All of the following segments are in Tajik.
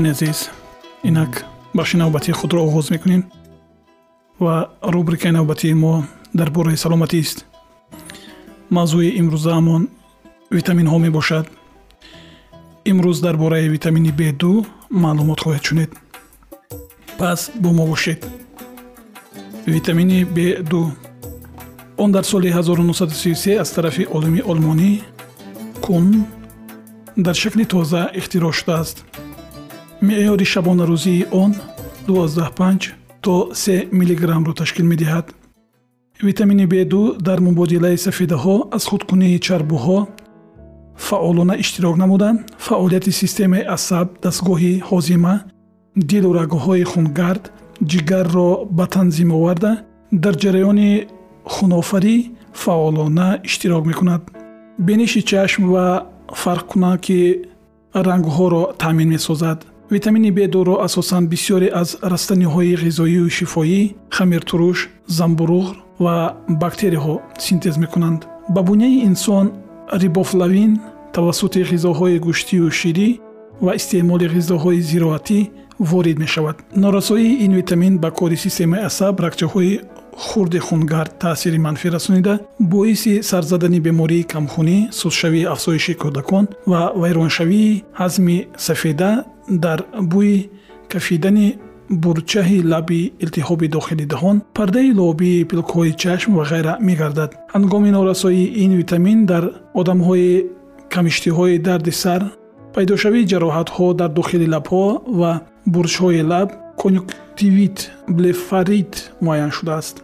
дӯстони азиз. Инак бахши навбатии худро оғоз мекунем ва рубрикаи навбатии мо дар бораи саломатист мавзӯи имрӯзаамон витаминҳо мебошад. Имрӯз дар бораи витамини б2 маълумот хоҳед шунед. Пас бо мо бошед. Витамини б2 он дар соли 1933 аз тарафи олими олмонӣ кун дар шакли тоза ихтироъ шудааст меъёри шабонарӯзии он 125 то 3 миллиграммро ташкил медиҳад. Витамини б2 дар мубодилаи сафедаҳо аз худкунии чарбуҳо фаъолона иштирок намуда фаъолияти системаи асаб дастгоҳи ҳозима дилу рагҳои хунгард ҷигарро ба танзим оварда дар ҷараёни хунофарӣ фаъолона иштирок мекунад. Биниши чашм ва фарқкунаки рангҳоро таъмин месозад витамини б2ро асосан бисёре аз растаниҳои ғизоию шифоӣ хамиртуруш замбуруғ ва бактерияҳо синтез мекунанд. Ба буняи инсон рибофлавин тавассути ғизоҳои гӯштию ширӣ ва истеъмоли ғизоҳои зироатӣ ворид мешавад. Норасоии ин витамин ба кори системаи асаб рагчаҳои хурди хунгард таъсири манфӣ расонида боиси сарзадани бемории камхунӣ сустшавии афзоиши кӯдакон ва вайроншавии ҳазми сафеда дар бӯи кафидани бурчаҳи лаби илтиҳоби дохилидаҳон пардаи лобии пилкҳои чашм ва ғайра мегардад. Ҳангоми норасоии ин витамин дар одамҳои камиштиҳои дарди сар пайдошавии ҷароҳатҳо дар дохили лабҳо ва бурчҳои лаб конюктивит блефарит муайян шудааст.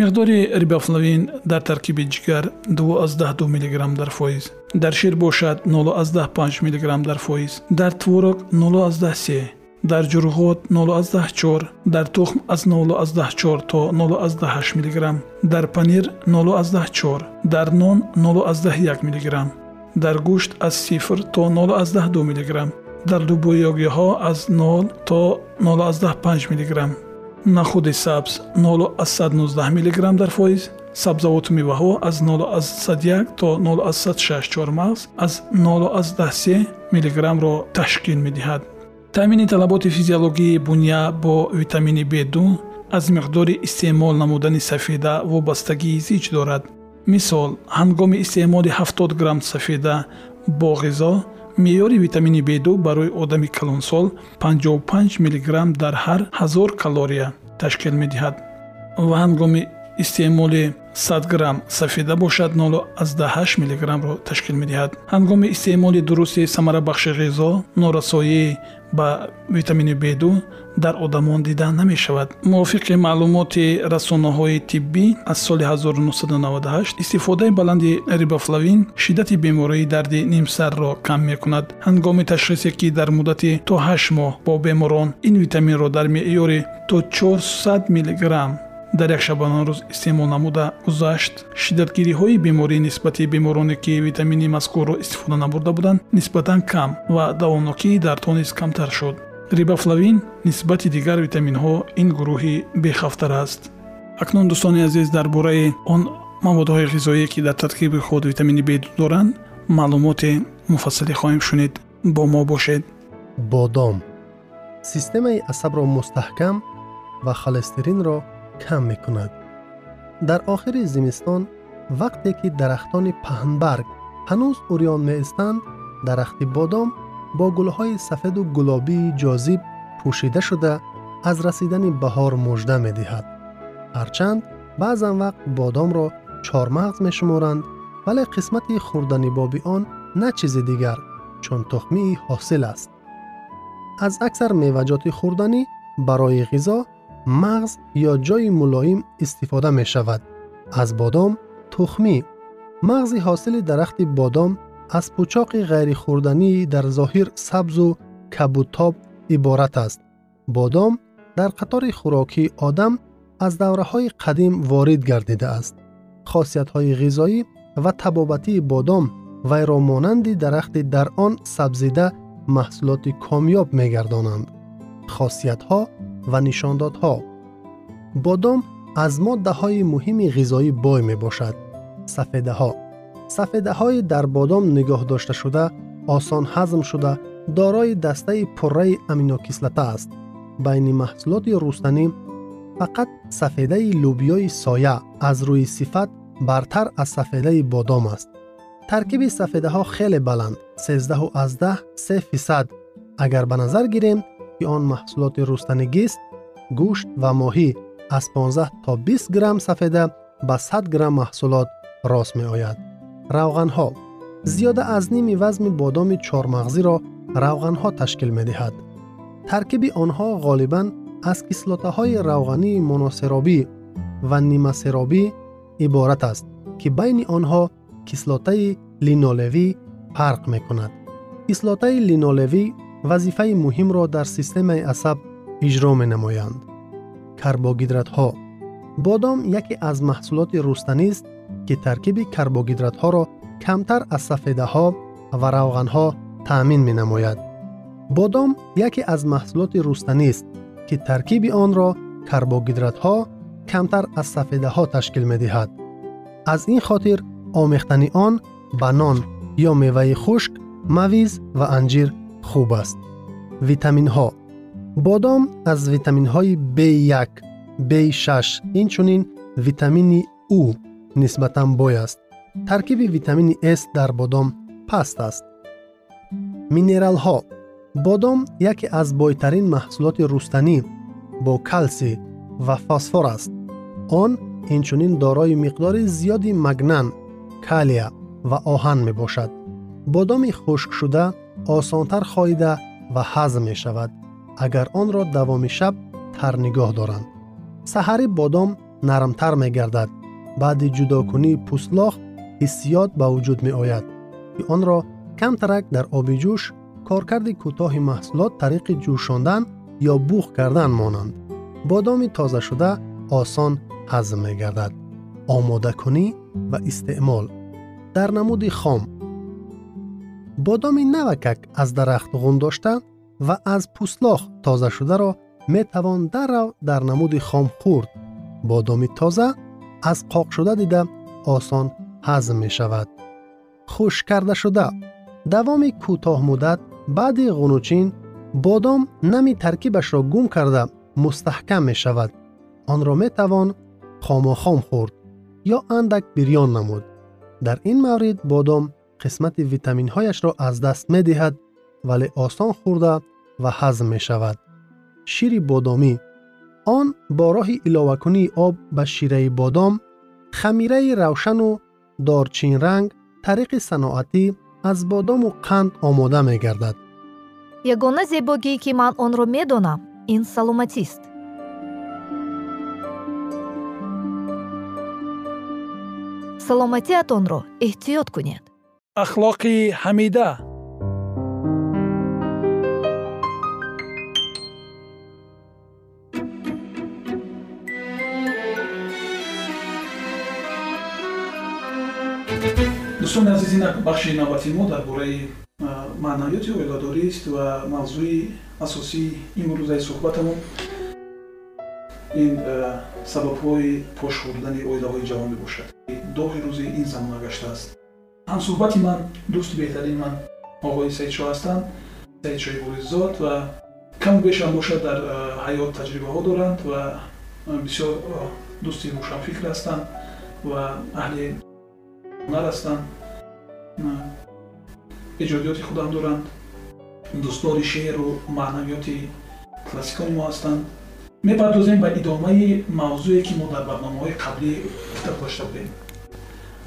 миқдори рибофлавин дар таркиби ҷигар 2 мг дар фоиз дар шир бошад 05 мг дар фоиз дар творог 03 дар ҷурғот 04 дар тухм аз 04 то 08 мг дар панир 04 дар нон 01 мг дар гӯшт аз 0 то 02 мг дар дубоёгиҳо аз 0 то 05 мг нахуди сабз 0119 мг дар фоиз сабзавоту меваҳо аз 01 то 06 чормағз аз 013 мг-ро ташкил медиҳад. Таъмини талаботи физиологии буня бо витамини б2 аз миқдори истеъмол намудани сафеда вобастагии зич дорад. Мисол ҳангоми истеъмоли 70 грамм сафеда бо ғизо меъёри витамини б2 барои одами калонсол 55 мг дар ҳар ҳазор калория ташкил медиҳад ва ҳангоми истеъмоли 100 грамм сафеда бошад 08 мг-ро ташкил медиҳад. Ҳангоми истеъмоли дурусти самарабахши ғизо норасоӣ ба витамини б2 дар одамон дида намешавад. Мувофиқи маълумоти расонаҳои тиббӣ аз соли 1998 истифодаи баланди рибофлавин шиддати бемории дарди нимсарро кам мекунад. Ҳангоми ташхисе ки дар муддати то 8 моҳ бо беморон ин витаминро дар меъёри то 400 мг дар як шабонарӯз истеъмол намуда гузашт. Шиддатгириҳои беморӣ нисбати бемороне ки витамини мазкурро истифода набурда буданд нисбатан кам ва давомнокии дардҳо низ камтар шуд. Рибофлавин нисбати дигар витаминҳо ин гурӯҳи бехавфтар аст. Акнун дӯстони азиз дар бораи он маводҳои ғизоие ки дар таркиби худ витамини б доранд маълумоте муфассале хоҳем шунид. Бо мо бошед. Бодом. Системаи асабро мустаҳкам ва холестеринро кам мекунад дар охири зимистон вақте ки дарахтони паҳнбарг ҳанӯз урён меистанд дарахти бодом бо гулҳои сафеду гулобии ҷозиб пӯшида шуда аз расидани баҳор мужда медиҳад ҳарчанд баъзан вақт бодомро чормағз мешуморанд вале қисмати хӯрданибоби он на чизи дигар чун тухмии ҳосил аст аз аксар меваҷоти хӯрданӣ барои ғизо мағз ё ҷойи мулоим истифода мешавад аз бодом тухмӣ мағзи ҳосили дарахти бодом аз пӯчоқи ғайрихӯрдании дар зоҳир сабзу кабутоб иборат аст бодом дар қатори хӯрокии одам аз давраҳои қадим ворид гардидааст хосиятҳои ғизоӣ ва табобатии бодом вайро монанди дарахти дар он сабзида маҳсулоти комёб мегардонанд хосиятҳо ва нишондодҳо бодом аз моддаҳои муҳими ғизоӣ бой мебошад сафедаҳо сафедаҳои дар бодом нигоҳ дошташуда осон ҳазм шуда дорои дастаи пурраи аминокислота аст байни маҳсулоти рустанӣ фақат сафедаи лӯбиёи соя аз рӯи сифат бартар аз сафедаи бодом аст таркиби сафедаҳо хеле баланд 13 3 фисад агар ба назар гирем ки он маҳсулоти рустанигист гӯшт ва моҳӣ аз 15 то 20 грамм сафеда ба 100 грамм маҳсулот рост меояд равғанҳо зиёда аз ними вазми бодоми чормағзиро равғанҳо ташкил медиҳад таркиби онҳо ғолибан аз кислотаҳои равғании моносеробӣ ва нимасеробӣ иборат аст ки байни онҳо кислотаи линолевӣ фарқ мекунад кислотаи линолевӣ вазифаи муҳимро дар системаи асаб иҷро менамоянд карбогидратҳо бодом яке аз маҳсулоти рустанист ки таркиби карбогидратҳоро камтар аз сафедаҳо ва равғанҳо таъмин менамояд бодом яке аз маҳсулоти рустанист ки таркиби онро карбогидратҳо камтар аз сафедаҳо ташкил медиҳад аз ин хотир омехтани он ба нон ё меваи хушк мавиз ва анҷир хуб аст витаминҳо бодом аз витаминҳои b1 b6 инчунин витамини у нисбатан бой аст таркиби витамини с дар бодом паст аст минералҳо бодом яке аз бойтарин маҳсулоти рустанӣ бо калсӣ ва фосфор аст он инчунин дорои миқдори зиёди магнан калия ва оҳан мебошад бодоми хушкшуда осонтар хоида ва ҳазм мешавад агар онро давоми шаб тар нигоҳ доранд саҳари бодом нармтар мегардад баъди ҷудокунии пӯстлох ҳиссиёт ба вуҷуд меояд ки онро камтарак дар оби ҷӯш коркарди кӯтоҳи маҳсулот тариқи ҷӯшондан ё буғ кардан монанд бодоми тозашуда осон ҳазм мегардад омодакунӣ ва истеъмол дар намуди хом бодоми навакак аз дарахт ғун дошта ва аз пӯстлох тозашударо метавон даррав дар намуди хом хӯрд бодоми тоза аз қоқшуда дида осон ҳазм мешавад хушккардашуда давоми кӯтоҳмуддат баъди ғунучин бодом нами таркибашро гум карда мустаҳкам мешавад онро метавон хомохом хӯрд ё андак бирён намуд дар ин маврид бодом қисмати витаминҳояшро аз даст медиҳад вале осон хӯрда ва ҳазм мешавад. Шири бодомӣ. Он бо роҳи иловакунии об ба шираи бодом хамираи равшану дорчинранг тариқи саноатӣ аз бодому қанд омода мегардад. Ягона зебогӣ ки ман онро медонам ин саломатист. Саломатиатонро эҳтиёт кунед ахлоқи ҳамида дӯстони азиз ин бахши навбати мо дар бораи маънавиёти оиладорист ва мавзӯи асосии имрӯзаи суҳбатамон. Ин сабабҳои пошхӯрдани оилаҳои ҷавон мебошад. Доғи рӯзи ин замона гаштааст ҳамсӯҳбати ман дӯсти беҳтарин ман оғои саидшо ҳастанд саидшои бориззод ва каму бешам бошад дар ҳаёт таҷрибаҳо доранд ва бисёр дӯсти рӯшанфикр ҳастанд ва аҳли ҳунар ҳастанд. Эҷодиёти худам доранд. Дӯстдори шеъру маънавиёти классикони мо ҳастанд. Мепардозем ба идомаи мавзӯе ки мо дар барномаҳои қаблӣ гуфта дошта будем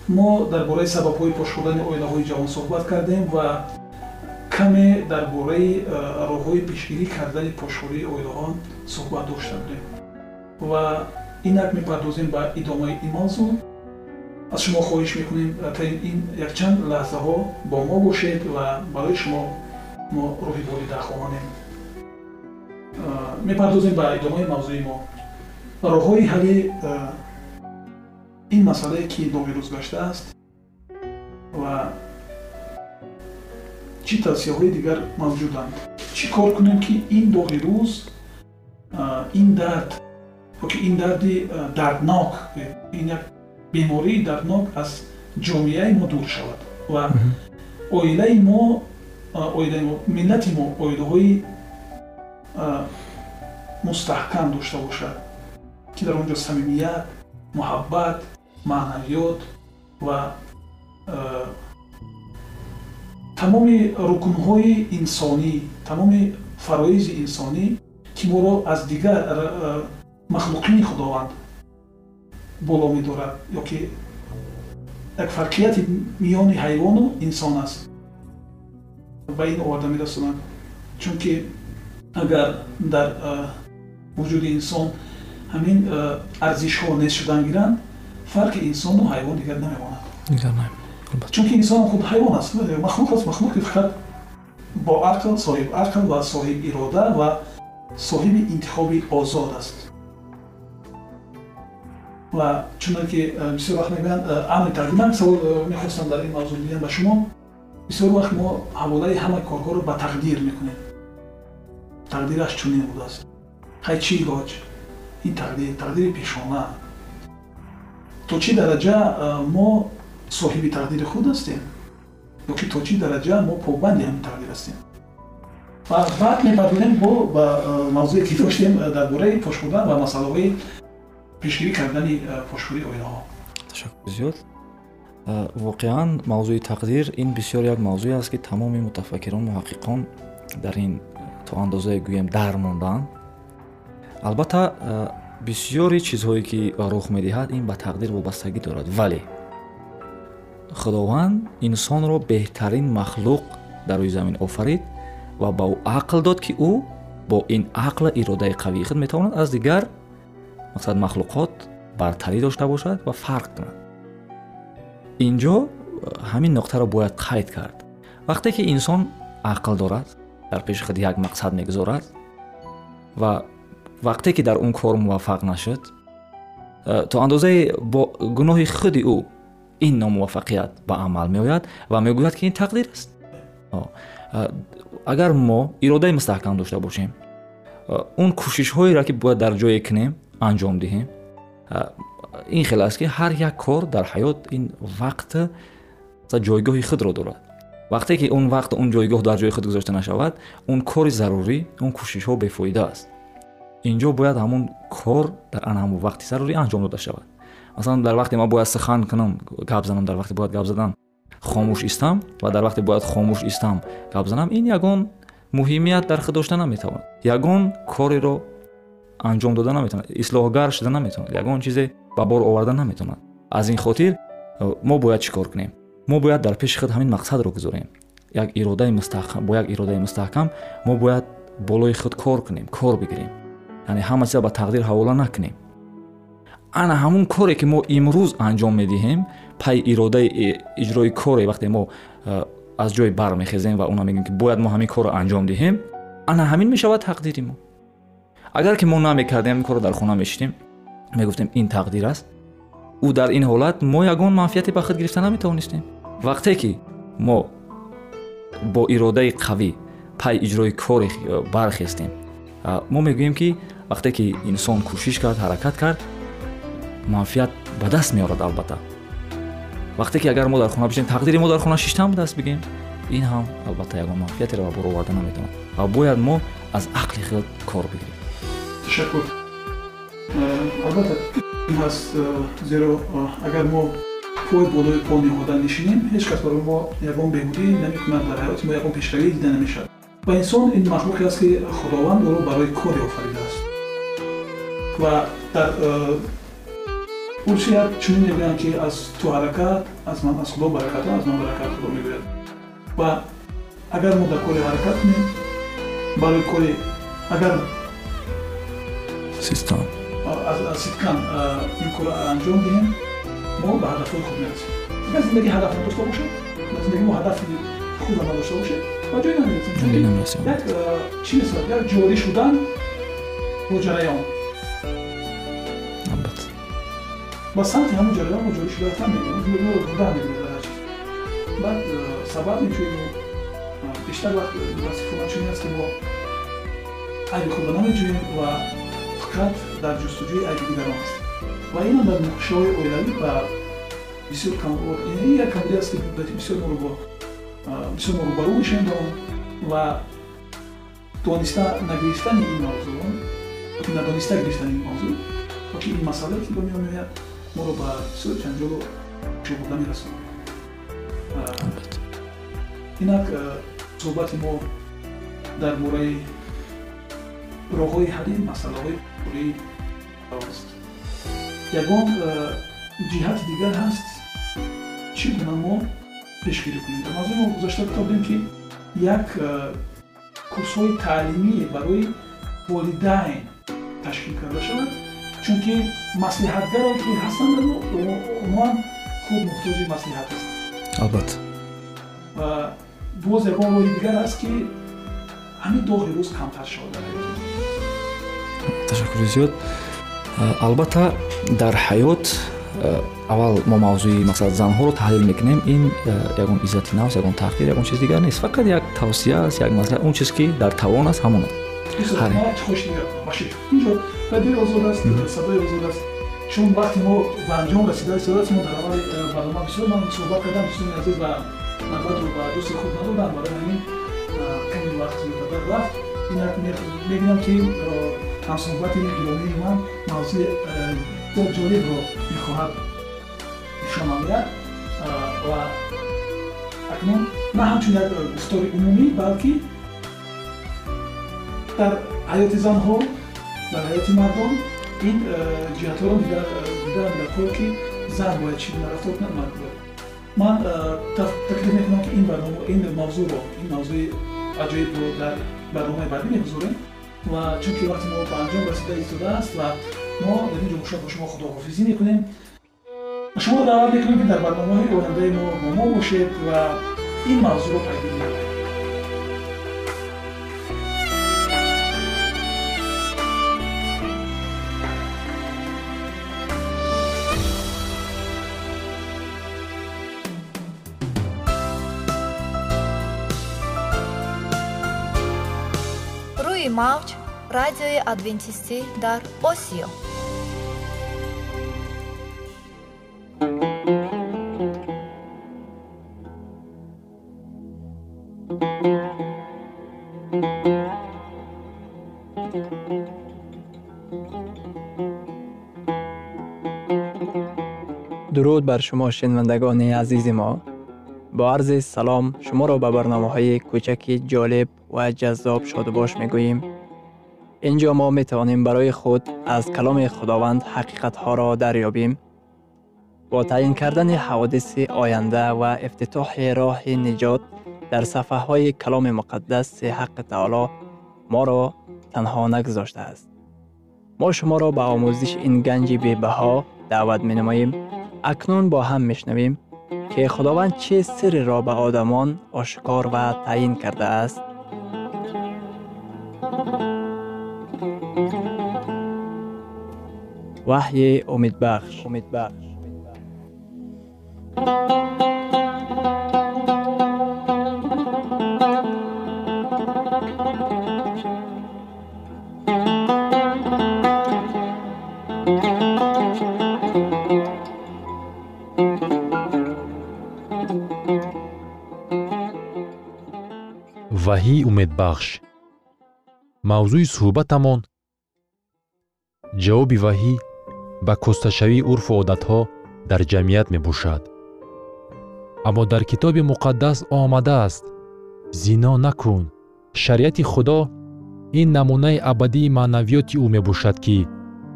мо дар бораи сабабҳои пошхӯрдани оилаҳои ҷавон суҳбат кардем ва каме дар бораи роҳҳои пешгирӣ кардани пошхӯрии оилаҳо суҳбат дошта будем. Ва инак мепардозем ба идомаи ин мавзӯъ аз шумо хоҳиш мекунем та ин якчанд лаҳзаҳо бо мо бошед ва барои шумо мо роҳи волида хоҳонем мепардозем ба идомаи мавзӯи мо. Роҳҳои ҳалли ин масъалае ки доғи рӯз гаштааст ва чӣ тавсияҳои дигар мавҷуданд? Чӣ кор кунем ки ин доғи рӯз ин дард ёки ин дарди дарднок ин як бемории дарднок аз ҷомеаи мо дур шавад ва оилаи мо оилаи мо миллати мо оилаҳои мустаҳкам дошта бошад ки дар он ҷо самимият муҳаббат маънавиёт ва тамоми рукнҳои инсонӣ тамоми фароизи инсонӣ ки моро аз дигар махлуқини худованд боло медорад ёки як фарқияти миёни ҳайвону инсон аст. Ба ин оварда мерасонад чунки агар дар вуҷуди инсон ҳамин арзишҳо нест шудан гиранд фарқи инсону ҳайвон дигар намемонад чунки инсон худ ҳайвон аст махлуқ аст махлуқи фақат бо ақл соҳиб ақл ва соҳиб ирода ва соҳиби интихоби озод аст ва чунон ки бисёр вақт мегӯянд амри тақдим як савол мехостам дар ин мавзӯъ биям ба шумо бисёр вақт мо ҳаволаи ҳама корҳоро ба тақдир мекунем тақдираш чунин будааст ҳай чӣ илоҷ ин тақдир тақдири пешона то чӣ дараҷа мо соҳиби тақдири худ ҳастем? Ёки то чӣ дараҷа мо побанди ҳамин тақдир ҳастем? Ва баъд мепардозем бо ба мавзӯе ки доштем дар бораи пошхӯрдан ва масъалаҳои пешгирӣ кардани пошхӯрии оилаҳо ташаккур зиёд. Воқеан мавзӯи тақдир ин бисёр як мавзӯе аст ки тамоми мутафаккирон муҳаққиқон дар ин то андозае гӯем дар мондаанд албатта бисёри чизҳое ки рух медиҳад ин ба тақдир вобастагӣ дорад. Вале худованд инсонро беҳтарин махлуқ дар рӯи замин офарид ва ба ӯ ақл дод ки ӯ бо ин ақла иродаи қавии худ метавонад аз дигар мақсад махлуқот бартарӣ дошта бошад ва фарқ кунад. Инҷо ҳамин нуқтаро бояд қайд кард. Вақте ки инсон ақл дорад дар пеши худ як мақсад мегузорад ва вақте ки дар он кор муваффақ нашуд э, то андозае бо гуноҳи худи ӯ ин номуваффақият ба амал меояд ва мегӯяд ки ин тақдир аст. Э, агар мо иродаи мустаҳкам дошта бошем э, он кӯшишҳоеро ки бояд дар ҷое кунем анҷом диҳем ин хел аст ки ҳар як кор дар ҳаёт ин вақт ҷойгоҳи худро дорад. Вақте ки он вақт он ҷойгоҳ дар ҷои худ гузошта нашавад он кори зарурӣ он кӯшишҳо бефоида аст инҷо бояд ҳамун кор дар ҳамун вақти зарурӣ анҷом дода шавад. Масалан дар вақте ман бояд сухан кунам гап занам дар вақте бояд гап задан хомӯш истам ва дар вақте бояд хомӯш истам гап занам ин ягон муҳимият дар худ дошта наметавонад. Ягон кореро анҷом дода наметавонад ислоҳгар шуда наметавонад ягон чизе ба бор оварда наметавонад. Аз ин хотир мо бояд чӣ кор кунем? Мо бояд дар пеши худ ҳамин мақсадро гузорем. Як иродаи мустаҳкам бо як иродаи мустаҳкам мо бояд болои худ кор кунем кор бигирем яъне ҳама чиза ба тақдир ҳавола накунем. Ана ҳамун коре ки мо имрӯз анҷом медиҳем пай иродаи иҷрои коре вақте мо аз ҷой бармехезем ва оно мегӯем ки бояд мо ҳамин корро анҷом диҳем ана ҳамин мешавад тақдири мо. Агар ки мо намекардем ҳамин корро дар хона мешидем мегуфтем ин тақдир аст ӯ дар ин ҳолат мо ягон манфиате ба худ гирифта наметавонистем. Вақте ки мо бо иродаи қавӣ пай иҷрои коре бархестем мо мегӯем ки вақте ки инсон кӯшиш кард ҳаракат кард муаффият ба даст меорад албатта. Вақте ки агар мо дар хона бишем тақдири мо дар хона шиштам даст бигем ин ҳам албатта ягон муаффиятеро ба бор оварда наметавонад ва бояд мо аз ақли худ кор бигирем. Ташаккур. Албатта ҳаст зеро агар мо пои болои по ниҳода нишинем ҳеҷ кас барои мо ягон беҳудӣ намекунад дар ҳаёти мо ягон пешравӣ дида намешавад ва инсон ин махлуқе аст ки худованд ӯро барои коре офаридааст ва дар урсият чунин мегӯянд ки аз ту ҳаракат аз ман аз худо баракат аз ман баракат худо мегӯяд ва агар мо дар коре ҳаракат кунем барои кори агар систон ситкан ин кора анҷом диҳем мо ба ҳадафҳои худ мерасем агар зиндагӣ ҳадаф надошта бошад зиндагӣ мо ҳадафи худ надошта бошед ба ҷой намерасем чунки як чӣ месад як ҷорӣ шудан бо ҷараён ба самти ҳамон ҷараён мо ҷорӣ шуда рафтан мегӯем буда мегӯем баъд сабаб мечунем бештар вақт вазифаҳо чунин аст ки мо айби худро наметҷӯем ва фақат дар ҷустуҷӯи айби дигарон аст. Ва инам дар нуқшаҳои оилавӣ ба бисёр як камбудӣ аст ки бисёр моро бисёр рӯбарӯ мешавем ба он ва дониста нагирифтани ин мавзӯъ надониста гирифтани ин мавзӯъ ки ин масъалае ки ба миён меояд моро ба бисёр ҷанҷолу шӯбуда мерасонад. Инак суҳбати мо дар бораи роҳҳои ҳалли масъалаҳои пурии аст ягон ҷиҳати дигар ҳаст чӣ гуна мо пешгирӣ кунем. Дар мавзӯи мо гузашта гуфтодем ки як курсҳои таълимӣ барои волидайн ташкил карда шавад чунки маслиҳатгаро ки ҳастанд умуман худ муҳтоҷи маслиҳат ҳастанд. Албатта. Ва боз ягон роҳи дигар аст ки ҳамин доғи рӯз камтар шавад. Ташаккури зиёд. Албатта дар ҳаёт аввал мо мавзӯи масалан занҳоро таҳлил мекунем. Ин ягон иззати нафс ягон таҳқир ягон чиз дигар нест. Фақат як тавсия аст як маслиҳат он чиз ки дар тавон аст ҳамон аст. Чун вақте мо ба анҷом расида истодааст мо дар аввали барнома бисёр ман суҳбат кардам дӯстони азиз ва навбатро ба дӯсти худ надодам барои ҳамин ками вақт зиёдтар рафт мебинам ки ҳамсуҳбати гиромии ман мавзӯи бисёр ҷолибро мехоҳад нишон намояд ва акнун на ҳамчун як гуфтори умумӣ балки дар ҳаёти занҳо дар ҳаёти мардон ин ҷиҳатҳоро дидарам дар кор ки зан бояд чӣ гуна рафтор кунад мард бояд ман таклиф мекунам ки ин барнома ин мавзӯъро ин мавзӯи аҷоибро дар барномаи баъдӣ мегузорем ва чунки вақти мо ба анҷом расида истодааст ва мо дар ин ҷо хушад бо шумо худоҳофизӣ мекунем. Шумо даъват мекунем ки дар барномаҳои ояндаи мо бо мо бошед ва ин мавзӯъро пайгирӣ накунед мавҷ радиои адвентистӣ дар осиё дуруд бар шумо шинавандагони азизи мо бо арзи салом шуморо ба барномаҳои кӯчаки ҷолиб ва ҷаззоб шодубош мегӯем ин ҷо мо метавонем барои худ аз каломи худованд ҳақиқатҳоро дарёбем бо таъин кардани ҳаводиси оянда ва ифтитоҳи роҳи niҷот дар сафҳаҳои каломи муқаддаси ҳаққи таоло моро танҳо нагузоштааст мо шуморо ба омӯзиши ин ганҷи бебаҳо даъват менамоем акнун бо ҳам мешнавем ки худованд чӣ сирреро ба одамон ошкор ва таъин кардааст ваҳйи умедбахш умедбахш ваҳии умедбахш мавзӯи суҳбатамон. Ҷавоби ваҳӣ ба кӯсташавии урфу одатҳо дар ҷамъият мебошад. Аммо дар китоби муқаддас омадааст. Зино накун. Шариати худо ин намунаи абадии маънавиёти ӯ мебошад ки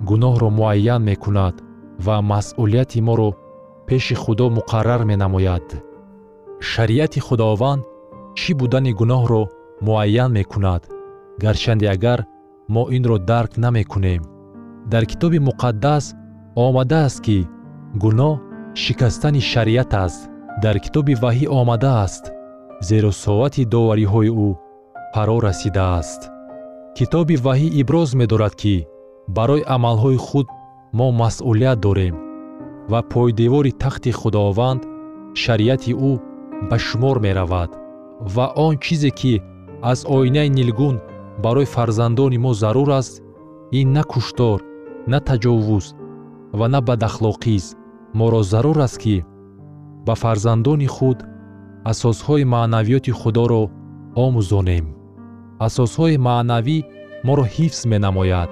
гуноҳро муайян мекунад ва масъулияти моро пеши худо муқаррар менамояд. Шариати худованд чӣ будани гуноҳро муайян мекунад? Гарчанде агар мо инро дарк намекунем. Дар китоби муқаддас омадааст ки гуноҳ шикастани шариат аст. Дар китоби ваҳӣ омадааст зеро соати довариҳои ӯ фаро расидааст. Китоби ваҳӣ иброз медорад ки барои амалҳои худ мо масъулият дорем ва пойдевори тахти худованд шариати ӯ ба шумор меравад ва он чизе ки аз оинаи нилгун барои фарзандони мо зарур аст ин на куштор на таҷовуз ва на бадахлоқист моро зарур аст ки ба фарзандони худ асосҳои маънавиёти худоро омӯзонем. Асосҳои маънавӣ моро ҳифз менамояд.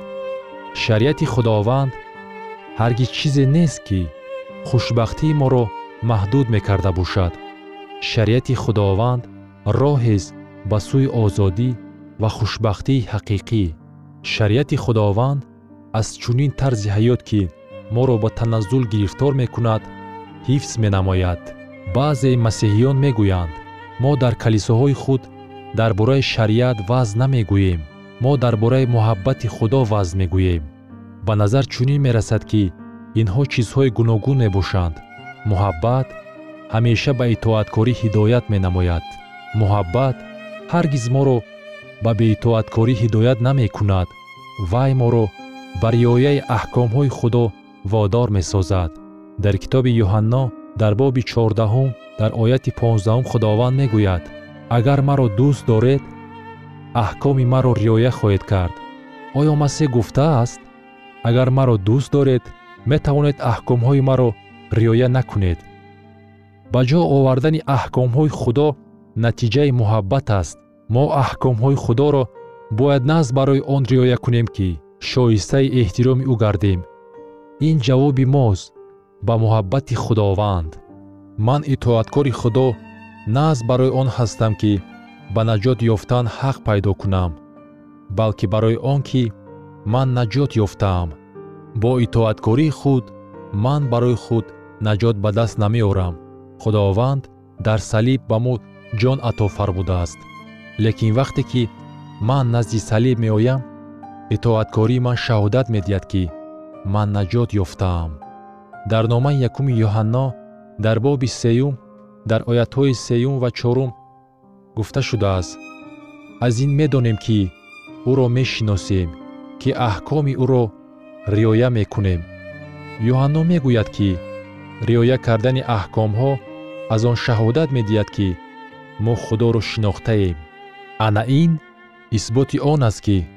Шариати худованд ҳаргиз чизе нест ки хушбахтии моро маҳдуд мекарда бошад. Шариати худованд роҳест ба сӯи озодӣ ва хушбахтии ҳақиқӣ. Шариати худованд аз чунин тарзи ҳаёт ки моро ба таназзул гирифтор мекунад ҳифз менамояд. Баъзеи масеҳиён мегӯянд мо дар калисоҳои худ дар бораи шариат ваъз намегӯем мо дар бораи муҳаббати худо ваъз мегӯем ба назар чунин мерасад ки инҳо чизҳои гуногун мебошанд. Муҳаббат ҳамеша ба итоаткорӣ ҳидоят менамояд муҳаббат ҳаргиз моро ба беитоаткорӣ ҳидоят намекунад вай моро ба риояи аҳкомҳои худо водор месозад. Дар китоби юҳанно дар боби чордаҳум дар ояти понздаҳум худованд мегӯяд агар маро дӯст доред аҳкоми маро риоя хоҳед кард. Оё масеҳ гуфтааст? Агар маро дӯст доред метавонед аҳкомҳои маро риоя накунед. Ба ҷо овардани аҳкомҳои худо натиҷаи муҳаббат аст. Мо аҳкомҳои худоро бояд нағз барои он риоя кунем ки шоистаи эҳтироми ӯ гардем. Ин ҷавоби мост ба муҳаббати худованд. Ман итоаткори худо нағз барои он ҳастам ки ба наҷот ёфтан ҳақ пайдо кунам балки барои он ки ман наҷот ёфтаам. Бо итоаткории худ ман барои худ наҷот ба даст намеорам. Худованд дар салиб ба мо ҷон ато фармудааст лекин вақте ки ман назди салиб меоям итоаткории ман шаҳодат медиҳад ки ман наҷот ёфтаам. Дар номаи якуми юҳанно дар боби сеюм дар оятҳои сеюм ва чорум гуфта шудааст. Аз ин медонем ки ӯро мешиносем ки аҳкоми ӯро риоя мекунем. Юҳанно мегӯяд ки риоя кардани аҳкомҳо аз он шаҳодат медиҳад ки мо худоро шинохтаем. Ана ин исботи он аст ки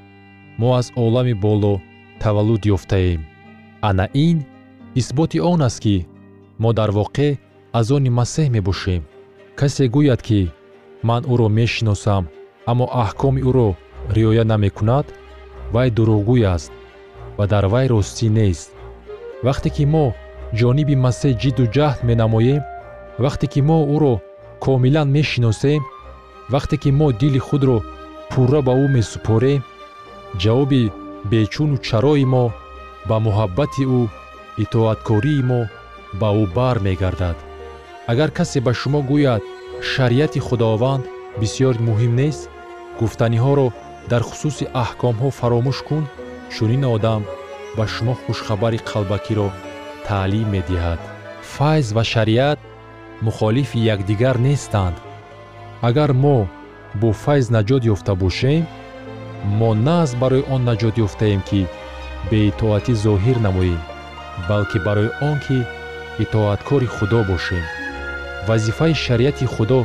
мо аз олами боло таваллуд ёфтаем. Ана ин исботи он аст ки мо дар воқеъ аз они масеҳ мебошем. Касе гӯяд ки ман ӯро мешиносам аммо аҳкоми ӯро риоя намекунад вай дурӯғгӯй аст ва дар вай ростӣ нест. Вақте ки мо ҷониби масеҳ ҷидду ҷаҳд менамоем вақте ки мо ӯро комилан мешиносем вақте ки мо дили худро пурра ба ӯ месупорем ҷавоби бечуну чарои мо ба муҳаббати ӯ итоаткории мо ба ӯ бар мегардад. Агар касе ба шумо гӯяд шариати худованд бисьёр муҳим нест гуфтаниҳоро дар хусуси аҳкомҳо фаромӯш кун чунин одам ба шумо хушхабари қалбакиро таълим медиҳад. Файз ва шариат мухолифи якдигар нестанд. Агар мо бо файз наҷот ёфта бошем мо на аз барои он наҷот ёфтаем ки беитоатӣ зоҳир намоем балки барои он ки итоаткори худо бошем. Вазифаи шариати худо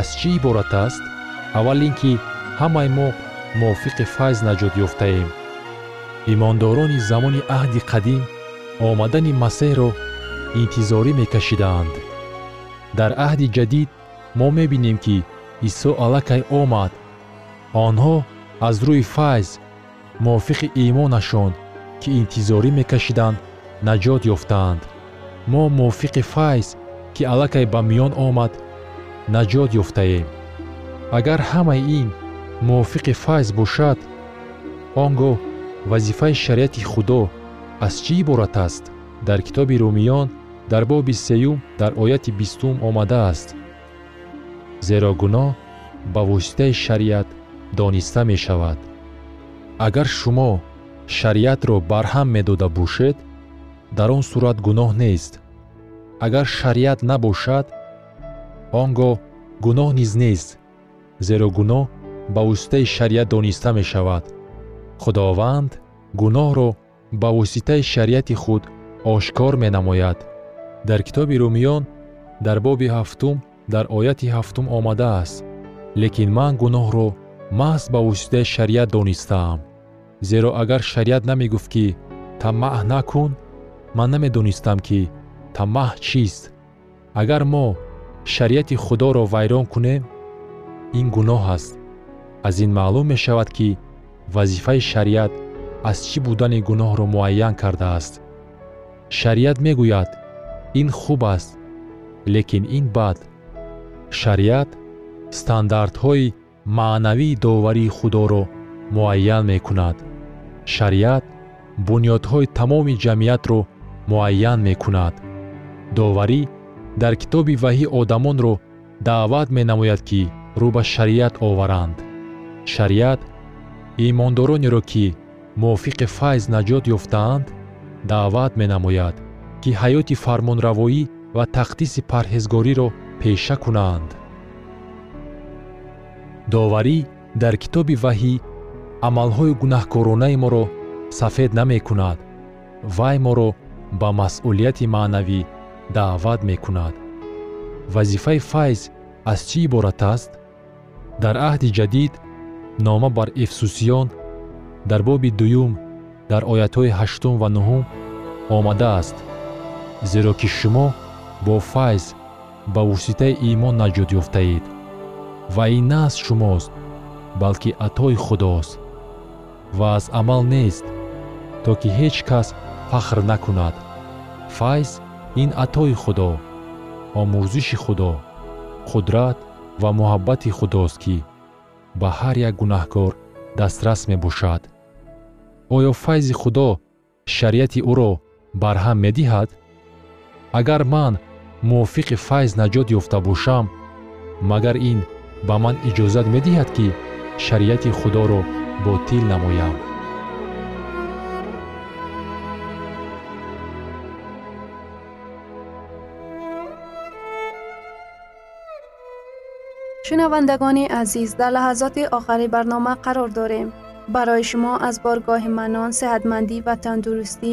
аз чӣ иборат аст? Аввал ин ки ҳамаи мо мувофиқи файз наҷот ёфтаем. Имондорони замони аҳди қадим омадани масеҳро интизорӣ мекашидаанд дар аҳди ҷадид мо мебинем ки исо аллакай омад. Онҳо аз рӯи файз мувофиқи имонашон ки интизорӣ мекашиданд наҷот ёфтаанд. Мо мувофиқи файз ки аллакай ба миён омад наҷот ёфтаем. Агар ҳамаи ин мувофиқи файз бошад он гоҳ вазифаи шариати худо аз чӣ иборат аст? Дар китоби румиён дар боби сеюм дар ояти бистум омадааст зеро гуноҳ ба воситаи шариат дониста мешавад. Агар шумо шариатро барҳам медода бошед дар он сурат гуноҳ нест. Агар шариат набошад он гоҳ гуноҳ низ нест зеро гуноҳ ба воситаи шариат дониста мешавад. Худованд гуноҳро ба воситаи шариати худ ошкор менамояд дар китоби румиён дар боби ҳафтум дар ояти ҳафтум омадааст лекин ман гуноҳро маҳз ба воситаи шариат донистаам зеро агар шариат намегуфт ки тамаъ накун ман намедонистам ки тамаъ чист. Агар мо шариати худоро вайрон кунем ин гуноҳ аст. Аз ин маълум мешавад ки вазифаи шариат аз чӣ будани гуноҳро муайян кардааст. Шариат мегӯяд ин хуб аст лекин ин бад шариат стандартҳои маънавии доварии худоро муайян мекунад. Шариат бунёдҳои тамоми ҷамъиятро муайян мекунад. Доварӣ дар китоби ваҳӣ одамонро даъват менамояд ки рӯ ба шариат оваранд. Шариат имондоронеро ки мувофиқи файз наҷот ёфтаанд даъват менамояд ки ҳаёти фармонравоӣ ва тақдиси парҳезгориро пеша кунанд. Доварӣ дар китоби ваҳӣ амалҳои гунаҳкоронаи моро сафед намекунад вай моро ба масъулияти маънавӣ даъват мекунад. Вазифаи файз аз чӣ иборат аст? Дар аҳди ҷадид нома бар эфсусиён дар боби дуюм дар оятҳои ҳаштум ва нуҳум омадааст зеро ки шумо бо файз ба воситаи имон наҷот ёфтаед. Ва ин на аз шумост балки атои худост. Ва аз амал нест то ки ҳеҷ кас фахр накунад. Файз ин атои худо омӯзиши худо қудрат ва муҳаббати худост ки ба ҳар як гунаҳкор дастрас мебошад. Оё файзи худо шариати ӯро барҳам медиҳад агар ман мувофиқи файз наҷот ёфта бошам магар ин ба ман иҷозат медиҳад ки шариати худоро ботил намоям шунавандагони азиз дар лаҳазоти охари барнома қарор дорем барои шумо аз боргоҳи манон сеҳатмандӣ ва тандурустӣ